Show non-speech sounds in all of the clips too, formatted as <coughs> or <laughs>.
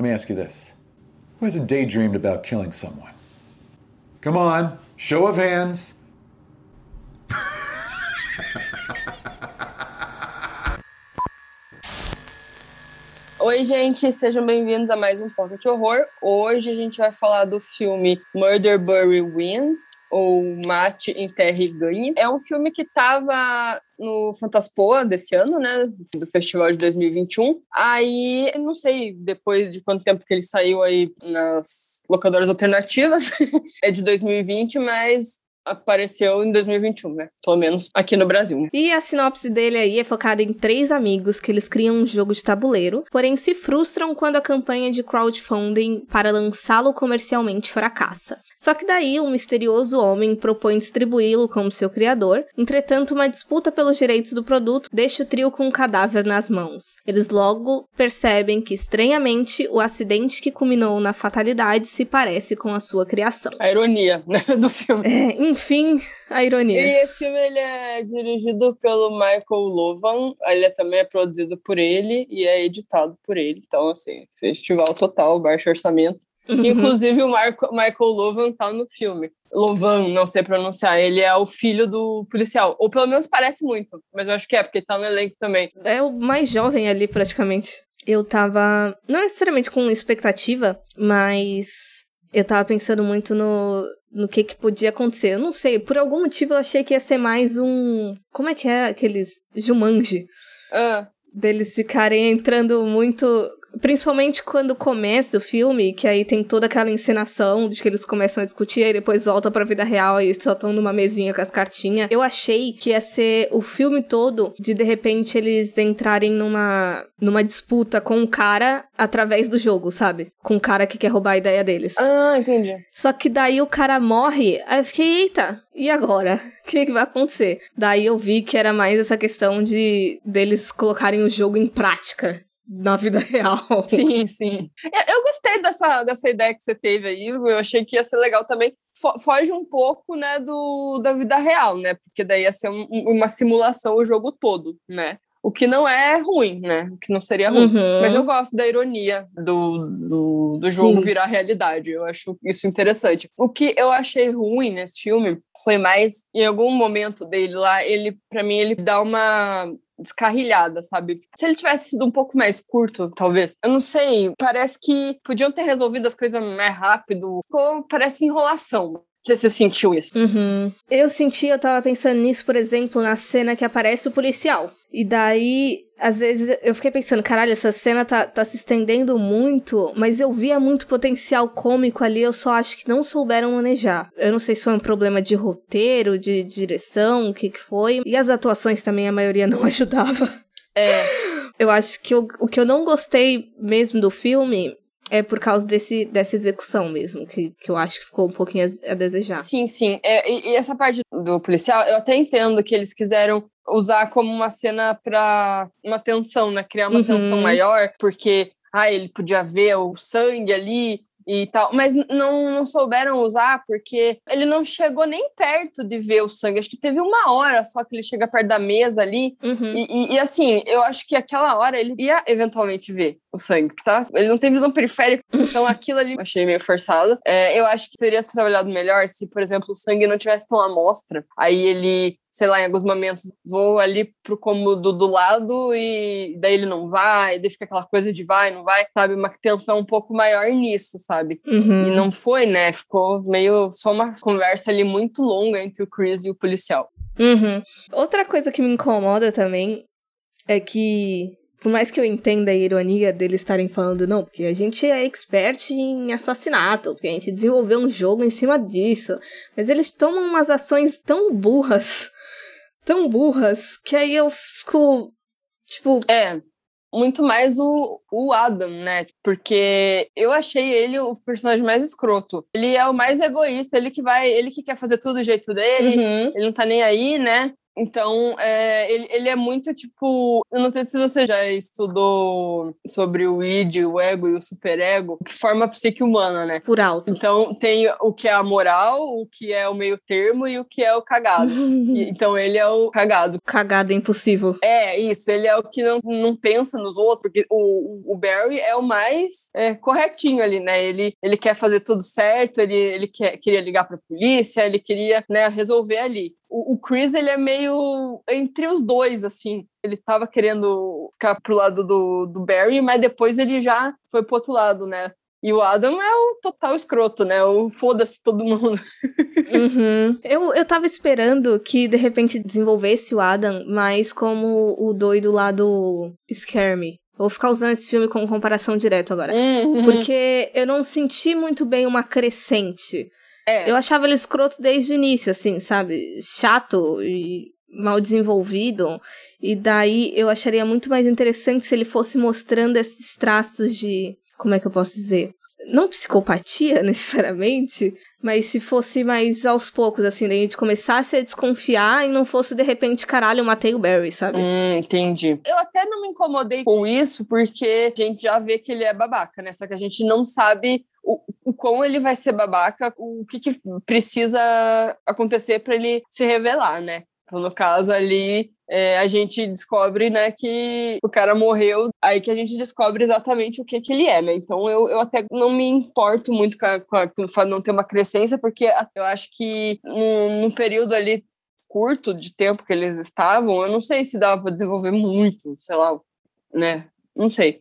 Let me ask you this Who hasn't daydreamed about killing someone? Come on, show of hands. Oi, gente, sejam bem-vindos a mais um Pocket Horror. Hoje a gente vai falar do filme Murder Bury Win, ou Mate, Enterre e Ganhe. É um filme que estava no Fantaspoa desse ano, né, do festival de 2021. Aí, não sei depois de quanto tempo que ele saiu aí nas locadoras alternativas, <laughs> é de 2020, mas apareceu em 2021, né? Pelo menos aqui no Brasil. E a sinopse dele aí é focada em três amigos que eles criam um jogo de tabuleiro, porém se frustram quando a campanha de crowdfunding para lançá-lo comercialmente fracassa. Só que daí um misterioso homem propõe distribuí-lo como seu criador, entretanto uma disputa pelos direitos do produto deixa o trio com um cadáver nas mãos. Eles logo percebem que estranhamente o acidente que culminou na fatalidade se parece com a sua criação. A ironia, né, do filme. É, enfim, a ironia. E esse filme ele é dirigido pelo Michael Lovan, ele é, também é produzido por ele e é editado por ele. Então, assim, festival total, baixo orçamento. Uhum. Inclusive, o Marco, Michael Lovan tá no filme. Lovan, não sei pronunciar, ele é o filho do policial. Ou pelo menos parece muito, mas eu acho que é, porque tá no elenco também. É o mais jovem ali, praticamente. Eu tava, não necessariamente com expectativa, mas eu tava pensando muito no, no que que podia acontecer. Eu não sei, por algum motivo eu achei que ia ser mais um. Como é que é aqueles. Jumanji? Ah. Deles ficarem entrando muito Principalmente quando começa o filme, que aí tem toda aquela encenação de que eles começam a discutir e depois volta pra vida real e só estão numa mesinha com as cartinhas. Eu achei que ia ser o filme todo de de repente eles entrarem numa, numa disputa com o um cara através do jogo, sabe? Com o um cara que quer roubar a ideia deles. Ah, entendi. Só que daí o cara morre, aí eu fiquei, eita, e agora? O que, que vai acontecer? Daí eu vi que era mais essa questão de deles colocarem o jogo em prática na vida <laughs> real. Sim, sim. Eu gostei dessa, dessa ideia que você teve aí, eu achei que ia ser legal também. Foge um pouco, né, do, da vida real, né? Porque daí ia ser um, uma simulação o jogo todo, né? O que não é ruim, né? O que não seria ruim. Uhum. Mas eu gosto da ironia do, do, do jogo Sim. virar realidade. Eu acho isso interessante. O que eu achei ruim nesse filme foi mais, em algum momento dele lá, ele, para mim, ele dá uma descarrilhada, sabe? Se ele tivesse sido um pouco mais curto, talvez. Eu não sei, parece que podiam ter resolvido as coisas mais rápido. Ficou, parece enrolação. Sei se você sentiu isso. Uhum. Eu senti, eu tava pensando nisso, por exemplo, na cena que aparece o policial. E daí, às vezes, eu fiquei pensando, caralho, essa cena tá, tá se estendendo muito, mas eu via muito potencial cômico ali, eu só acho que não souberam manejar. Eu não sei se foi um problema de roteiro, de direção, o que que foi. E as atuações também, a maioria não <laughs> ajudava. É. Eu acho que o, o que eu não gostei mesmo do filme é por causa desse, dessa execução mesmo, que, que eu acho que ficou um pouquinho a, a desejar. Sim, sim. É, e, e, essa parte do policial, eu até entendo que eles quiseram usar como uma cena para uma tensão, né? Criar uma uhum. tensão maior, porque ah, ele podia ver o sangue ali, e tal, mas não, não souberam usar porque ele não chegou nem perto de ver o sangue. Acho que teve uma hora só que ele chega perto da mesa ali. Uhum. E, e, e, assim, eu acho que aquela hora ele ia eventualmente ver o sangue, tá? Ele não tem visão periférica, <laughs> então aquilo ali achei meio forçado. É, eu acho que seria trabalhado melhor se, por exemplo, o sangue não tivesse tão à mostra. Aí ele sei lá, em alguns momentos vou ali pro cômodo do lado e daí ele não vai, daí fica aquela coisa de vai, não vai, sabe? Uma tensão um pouco maior nisso, sabe? Uhum. E não foi, né? Ficou meio só uma conversa ali muito longa entre o Chris e o policial. Uhum. Outra coisa que me incomoda também é que por mais que eu entenda a ironia deles estarem falando, não, porque a gente é expert em assassinato, porque a gente desenvolveu um jogo em cima disso. Mas eles tomam umas ações tão burras tão burras que aí eu fico, tipo. É, muito mais o, o Adam, né? Porque eu achei ele o personagem mais escroto. Ele é o mais egoísta, ele que vai, ele que quer fazer tudo do jeito dele, uhum. ele não tá nem aí, né? Então, é, ele, ele é muito tipo. Eu não sei se você já estudou sobre o id, o ego e o superego, que forma a psique humana, né? Por alto. Então, tem o que é a moral, o que é o meio termo e o que é o cagado. <laughs> E, então, ele é o cagado. Cagado é impossível. É, isso. Ele é o que não, não pensa nos outros, porque o, o Barry é o mais é, corretinho ali, né? Ele, ele quer fazer tudo certo, ele, ele quer, queria ligar pra polícia, ele queria né, resolver ali o, Chris, ele é meio entre os dois, assim. Ele tava querendo ficar pro lado do, do Barry, mas depois ele já foi pro outro lado, né? E o Adam é o total escroto, né? O foda-se todo mundo. <laughs> Uhum. Eu, eu tava esperando que de repente desenvolvesse o Adam mais como o doido lá do Scare Me. Vou ficar usando esse filme como comparação direto agora. Uhum. Porque eu não senti muito bem uma crescente. É. Eu achava ele escroto desde o início, assim, sabe? Chato e mal desenvolvido. E daí eu acharia muito mais interessante se ele fosse mostrando esses traços de. Como é que eu posso dizer? Não psicopatia <laughs> necessariamente, mas se fosse mais aos poucos, assim, daí a gente começasse a desconfiar e não fosse de repente, caralho, eu matei o Barry, sabe? Hum, entendi. Eu até não me incomodei com isso, porque a gente já vê que ele é babaca, né? Só que a gente não sabe o, o como ele vai ser babaca, o que, que precisa acontecer para ele se revelar, né? Então, no caso ali, é, a gente descobre, né, que o cara morreu, aí que a gente descobre exatamente o que que ele é, né? Então eu, eu até não me importo muito com, o fato de não ter uma crescência, porque eu acho que num, num período ali curto de tempo que eles estavam, eu não sei se dava para desenvolver muito, sei lá, né? Não sei.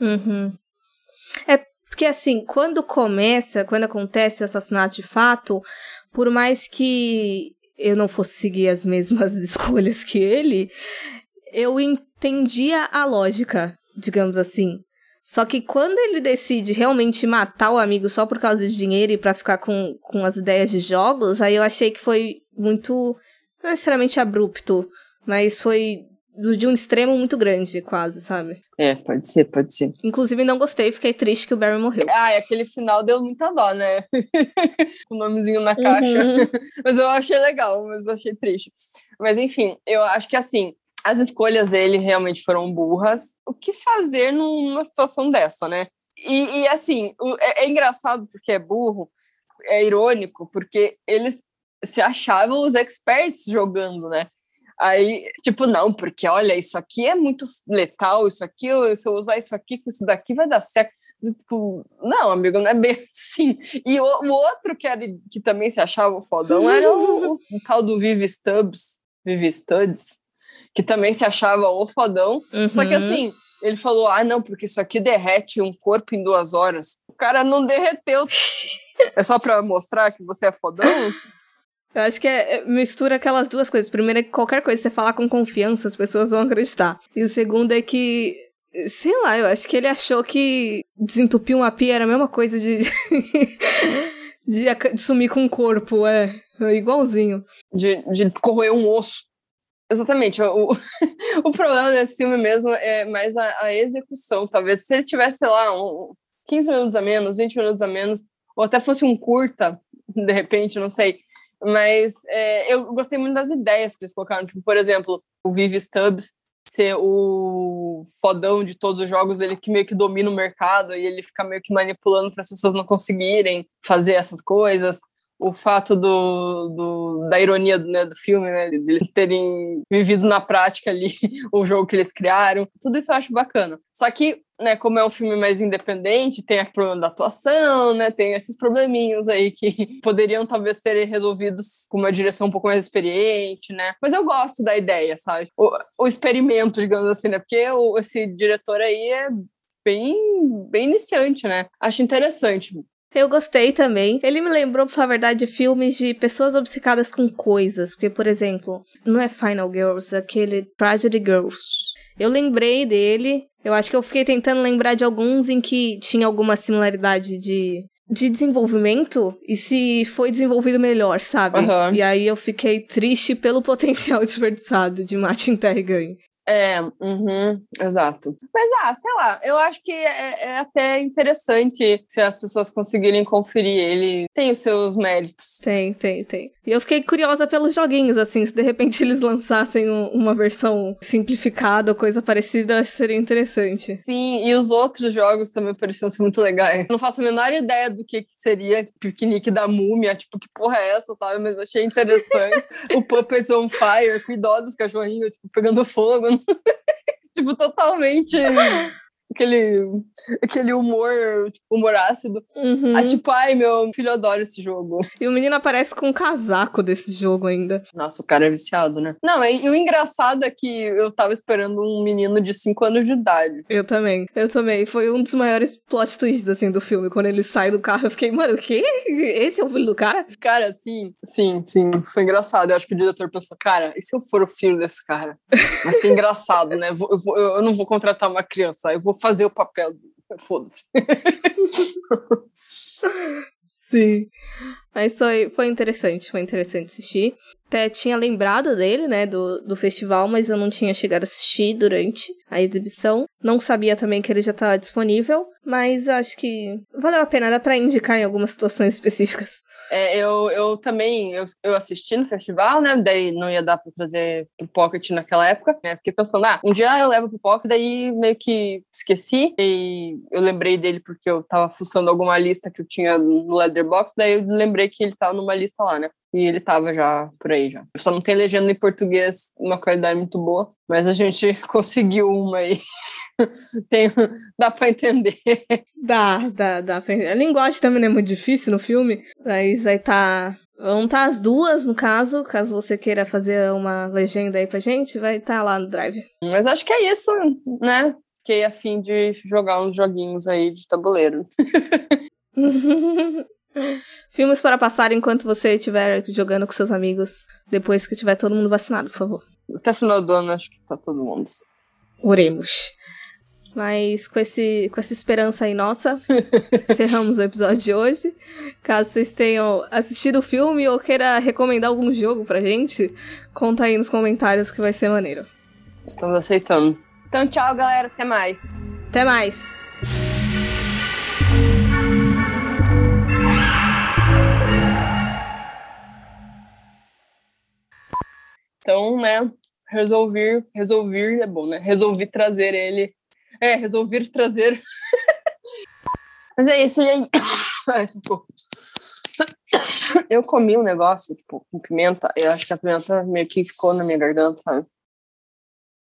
Uhum. É porque assim, quando começa, quando acontece o assassinato de fato, por mais que eu não fosse seguir as mesmas <laughs> escolhas que ele, eu entendia a lógica, digamos assim. Só que quando ele decide realmente matar o amigo só por causa de dinheiro e para ficar com, com as ideias de jogos, aí eu achei que foi muito, não necessariamente abrupto, mas foi de um extremo muito grande, quase, sabe? É, pode ser, pode ser. Inclusive, não gostei, fiquei triste que o Barry morreu. Ah, aquele final deu muita dó, né? <laughs> o nomezinho na caixa. Uhum. <laughs> mas eu achei legal, mas eu achei triste. Mas enfim, eu acho que assim, as escolhas dele realmente foram burras. O que fazer numa situação dessa, né? E, e assim, é, é engraçado porque é burro, é irônico, porque eles se achavam os experts jogando, né? Aí, tipo, não, porque olha, isso aqui é muito letal, isso aqui, se eu usar isso aqui com isso daqui vai dar certo. Tipo, não, amigo, não é bem <laughs> assim. E o, o outro que, era, que também se achava o fodão era o, o, tal do Vivi Stubbs, Vivi Studs, que também se achava o fodão. Uhum. Só que uhum. assim, ele falou: ah, não, porque isso aqui derrete um corpo em duas horas. O cara não derreteu. <laughs> é só pra mostrar que você é fodão? Eu acho que é, é, mistura aquelas duas coisas. Primeiro é que qualquer coisa que você falar com confiança, as pessoas vão acreditar. E o segundo é que, sei lá, eu acho que ele achou que desentupir uma pia era a mesma coisa de. <laughs> de, de, sumir com o corpo, é. é igualzinho. De, de corroer um osso. Exatamente. O, <laughs> o problema desse filme mesmo é mais a, a, execução. Talvez se ele tivesse, sei lá, um, 15 minutos a menos, 20 minutos a menos, ou até fosse um curta, de repente, não sei mas é, eu gostei muito das ideias que eles colocaram. Tipo, por exemplo, o Vivi Stubbs ser o fodão de todos os jogos, ele que meio que domina o mercado e ele fica meio que manipulando para as pessoas não conseguirem fazer essas coisas o fato do, do, da ironia né, do filme, né, eles terem vivido na prática ali <laughs> o jogo que eles criaram, tudo isso eu acho bacana. Só que, né, como é um filme mais independente, tem o problema da atuação, né, tem esses probleminhas aí que <laughs> poderiam talvez ser resolvidos com uma direção um pouco mais experiente, né, mas eu gosto da ideia, sabe, o, o experimento, digamos assim, né, porque o, esse diretor aí é bem, bem iniciante, né, acho interessante. Eu gostei também. Ele me lembrou, por falar a verdade, de filmes de pessoas obcecadas com coisas. Porque, por exemplo, não é Final Girls, é aquele Tragedy Girls. Eu lembrei dele. Eu acho que eu fiquei tentando lembrar de alguns em que tinha alguma similaridade de, de desenvolvimento e se foi desenvolvido melhor, sabe? Uhum. E aí eu fiquei triste pelo <laughs> potencial desperdiçado de Martin Terrigan. É, uhum, exato. Mas, ah, sei lá, eu acho que é, é, até interessante se as pessoas conseguirem conferir ele. Tem os seus méritos. Tem, tem, tem. E eu fiquei curiosa pelos joguinhos, assim, se de repente <laughs> eles lançassem uma versão simplificada ou coisa parecida, acho que seria interessante. Sim, e os outros jogos também pareciam ser muito legais. Eu não faço a menor ideia do que, que seria piquenique da múmia, tipo, que porra é essa, sabe? Mas achei interessante. <laughs> o Puppets on Fire, cuidado dos cachorrinhos, tipo, pegando fogo. <laughs> tipo, totalmente aquele, aquele humor, tipo, humor ácido. Uhum. Ah, tipo, ai, meu filho adora esse jogo. E o menino aparece com um casaco desse jogo ainda. Nossa, o cara é viciado, né? Não, e, e o engraçado é que eu tava esperando um menino de 5 anos de idade. Eu também, eu também. Foi um dos maiores plot twists, assim, do filme. Quando ele sai do carro, eu fiquei, mano, o quê? Esse é o filho do cara? Cara, sim, sim, sim. Foi engraçado. Eu acho que o diretor pensou, cara, e se eu for o filho desse cara? Vai ser engraçado, né? Eu, vou, eu, eu não vou contratar uma criança, eu vou fazer o papel. <laughs> Foda-se. Sim. Mas foi, foi interessante, foi interessante assistir. Até tinha lembrado dele, né, do, do festival, mas eu não tinha chegado a assistir durante a exibição. Não sabia também que ele já estava disponível, mas acho que valeu a pena, dá pra indicar em algumas situações específicas. É, eu, eu também eu, eu assisti no festival, né? Daí não ia dar para trazer pro Pocket naquela época. Né? Fiquei pensando, ah, um dia eu levo pro Pocket, daí meio que esqueci. E eu lembrei dele porque eu tava fuçando alguma lista que eu tinha no Leatherbox, daí eu lembrei que ele tava numa lista lá, né? E ele tava já por aí já. Só não tem legenda em português, uma qualidade muito boa, mas a gente <laughs> conseguiu uma aí. <laughs> Tem, dá pra entender. Dá, dá, dá pra entender. A linguagem também não é muito difícil no filme, mas aí tá. Vão estar tá as duas, no caso, caso você queira fazer uma legenda aí pra gente, vai estar tá lá no Drive. Mas acho que é isso, né? Fiquei a fim de jogar uns joguinhos aí de tabuleiro. <laughs> Filmes para passar enquanto você estiver jogando com seus amigos, depois que tiver todo mundo vacinado, por favor. Até final do ano, acho que tá todo mundo. Oremos. Mas com, esse, com essa esperança aí nossa, <laughs> encerramos o episódio de hoje. Caso vocês tenham assistido o filme ou queira recomendar algum jogo pra gente, conta aí nos comentários que vai ser maneiro. Estamos aceitando. Então, tchau, galera. Até mais. Até mais. Então, né, resolvi, resolvi, é bom, né? Resolvi trazer ele é, resolvi trazer. <laughs> Mas é isso, gente. <coughs> Eu comi um negócio, tipo, com pimenta, eu acho que a pimenta meio que ficou na minha garganta, sabe?